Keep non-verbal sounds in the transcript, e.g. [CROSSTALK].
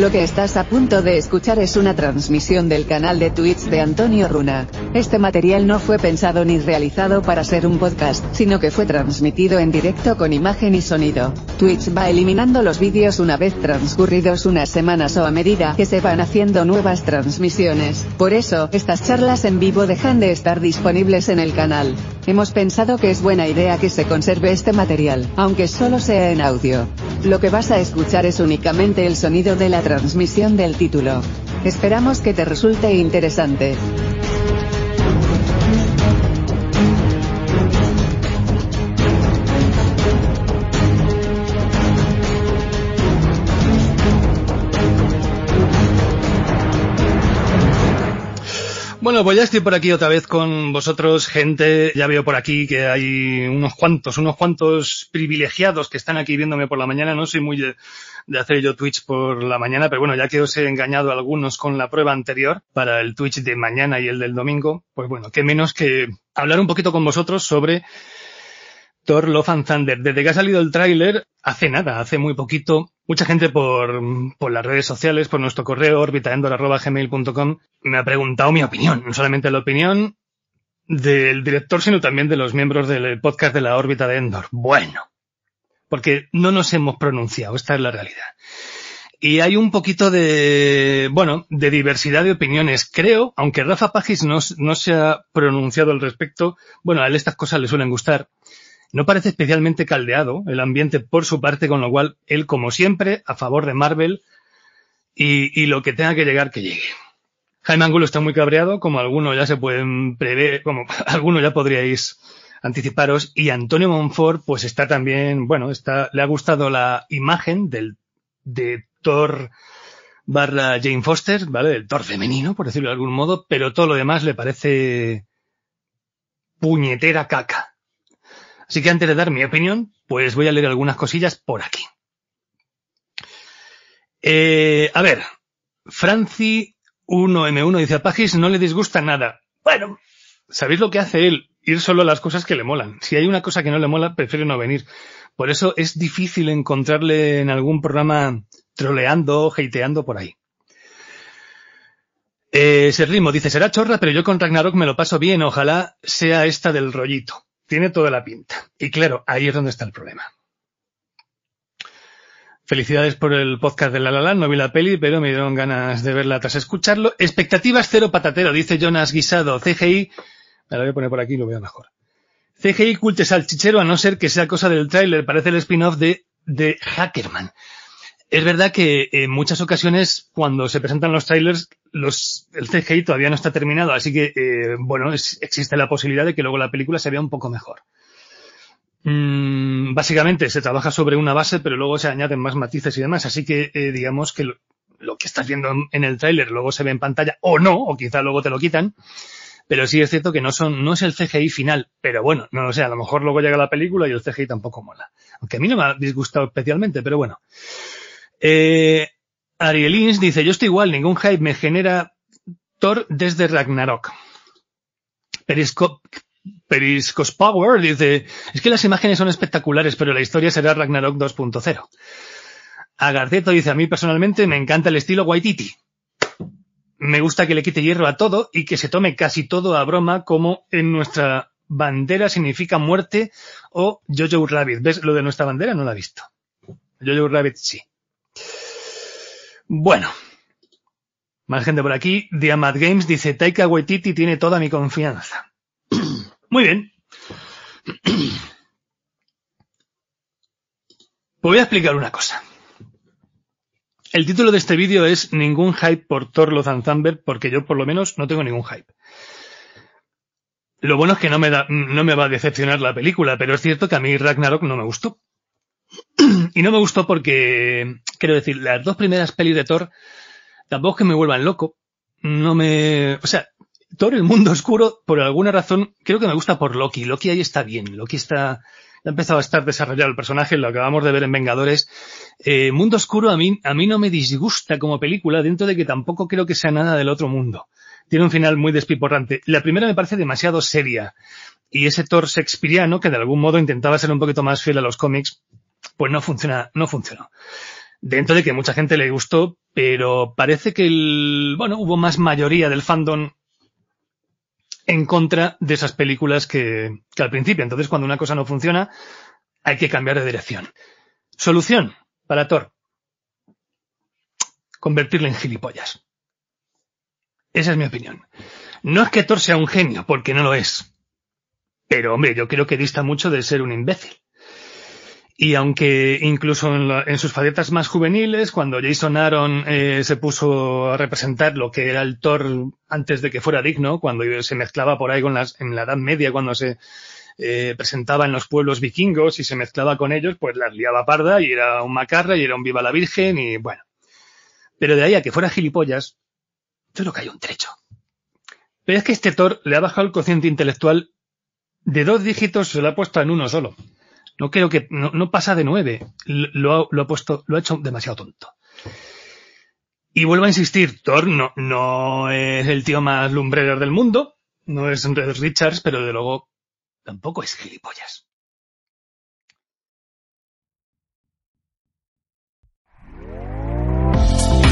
Lo que estás a punto de escuchar es una transmisión del canal de Twitch de Antonio Runa. Este material no fue pensado ni realizado para ser un podcast, sino que fue transmitido en directo con imagen y sonido. Twitch va eliminando los vídeos una vez transcurridos unas semanas o a medida que se van haciendo nuevas transmisiones. Por eso, estas charlas en vivo dejan de estar disponibles en el canal. Hemos pensado que es buena idea que se conserve este material, aunque solo sea en audio. Lo que vas a escuchar es únicamente el sonido de la transmisión del título. Esperamos que te resulte interesante. Bueno, pues ya estoy por aquí otra vez con vosotros, gente. Ya veo por aquí que hay unos cuantos, unos cuantos privilegiados que están aquí viéndome por la mañana. No soy muy de, hacer yo Twitch por la mañana, pero bueno, ya que os he engañado a algunos con la prueba anterior para el Twitch de mañana y el del domingo, pues bueno, qué menos que hablar un poquito con vosotros sobre Thor Love and Thunder. Desde que ha salido el tráiler, hace nada, hace muy poquito, mucha gente por, por las redes sociales, por nuestro correo orbitaendor.gmail.com me ha preguntado mi opinión. No solamente la opinión del director, sino también de los miembros del podcast de la órbita de Endor. Bueno, porque no nos hemos pronunciado, esta es la realidad. Y hay un poquito de, bueno, de diversidad de opiniones. Creo, aunque Rafa Pagis no, no se ha pronunciado al respecto, bueno, a él estas cosas le suelen gustar. No parece especialmente caldeado el ambiente por su parte, con lo cual él, como siempre, a favor de Marvel y, y lo que tenga que llegar, que llegue. Jaime Angulo está muy cabreado, como algunos ya se pueden prever, como [LAUGHS] algunos ya podríais anticiparos, y Antonio Monfort, pues está también, bueno, está, le ha gustado la imagen del, de Thor barra Jane Foster, ¿vale? Del Thor femenino, por decirlo de algún modo, pero todo lo demás le parece puñetera caca. Así que antes de dar mi opinión, pues voy a leer algunas cosillas por aquí. Eh, a ver, Franci 1M1 dice a Pagis no le disgusta nada. Bueno, ¿sabéis lo que hace él? Ir solo a las cosas que le molan. Si hay una cosa que no le mola, prefiere no venir. Por eso es difícil encontrarle en algún programa troleando hateando por ahí. Eh, Serrimo dice, será chorra, pero yo con Ragnarok me lo paso bien, ojalá sea esta del rollito. Tiene toda la pinta. Y claro, ahí es donde está el problema. Felicidades por el podcast de La La no vi la peli, pero me dieron ganas de verla tras escucharlo. Expectativas cero patatero, dice Jonas Guisado. CGI, me la voy a poner por aquí y lo veo mejor. CGI culte salchichero a no ser que sea cosa del tráiler, parece el spin-off de, de Hackerman. Es verdad que en muchas ocasiones cuando se presentan los trailers, los, el CGI todavía no está terminado, así que, eh, bueno, existe la posibilidad de que luego la película se vea un poco mejor. Mm, básicamente se trabaja sobre una base, pero luego se añaden más matices y demás, así que eh, digamos que lo, lo, que estás viendo en el tráiler luego se ve en pantalla o no, o quizá luego te lo quitan, pero sí es cierto que no son, no es el CGI final, pero bueno, no lo sé, a lo mejor luego llega la película y el CGI tampoco mola. Aunque a mí no me ha disgustado especialmente, pero bueno. Eh, Arielins dice, yo estoy igual, ningún hype me genera Thor desde Ragnarok. Periscope, Periscos Power dice, es que las imágenes son espectaculares, pero la historia será Ragnarok 2.0. Agarceto dice, a mí personalmente me encanta el estilo Waititi. Me gusta que le quite hierro a todo y que se tome casi todo a broma como en nuestra bandera significa muerte o Jojo Rabbit. ¿Ves? Lo de nuestra bandera no lo ha visto. Jojo Rabbit sí. Bueno. Más gente por aquí. Diamad Games dice, Taika Waititi tiene toda mi confianza. [CLEARS THROAT] Muy bien. [CLEARS THROAT] Pues voy a explicar una cosa. El título de este vídeo es Ningún hype por Thor Love and Thunder, porque yo por lo menos no tengo ningún hype. Lo bueno es que no me, da, no me va a decepcionar la película, pero es cierto que a mí Ragnarok no me gustó. [CLEARS THROAT] y no me gustó porque, quiero decir, las dos primeras pelis de Thor tampoco que me vuelvan loco. No me, o sea, Thor, el mundo oscuro, por alguna razón, creo que me gusta por Loki. Loki ahí está bien. Loki está, ha empezado a estar desarrollado el personaje, lo acabamos de ver en Vengadores. Eh, mundo oscuro a mí, a mí no me disgusta como película, dentro de que tampoco creo que sea nada del otro mundo. Tiene un final muy despiporrante. La primera me parece demasiado seria. Y ese Thor shakespeariano, que de algún modo intentaba ser un poquito más fiel a los cómics, pues no funciona, no funcionó dentro de que mucha gente le gustó, pero parece que el, bueno, hubo más mayoría del fandom en contra de esas películas que, que al principio. Entonces, cuando una cosa no funciona, hay que cambiar de dirección. Solución para Thor. Convertirle en gilipollas. Esa es mi opinión. No es que Thor sea un genio, porque no lo es. Pero, hombre, yo creo que dista mucho de ser un imbécil. Y aunque incluso en, la, en, sus facetas más juveniles, cuando Jason Aaron eh, se puso a representar lo que era el Thor antes de que fuera digno, cuando se mezclaba por ahí con las, en la Edad Media, cuando se eh, presentaba en los pueblos vikingos y se mezclaba con ellos, pues las liaba parda y era un macarra y era un viva la virgen y bueno. Pero de ahí a que fuera gilipollas, yo creo que hay un trecho. Pero es que este Thor le ha bajado el cociente intelectual de dos dígitos, se lo ha puesto en uno solo. No creo que, no, no pasa de nueve. Lo ha, lo ha, puesto, lo ha hecho demasiado tonto. Y vuelvo a insistir, Thor no, no es el tío más lumbrero del mundo, no es Richards, pero de luego tampoco es gilipollas.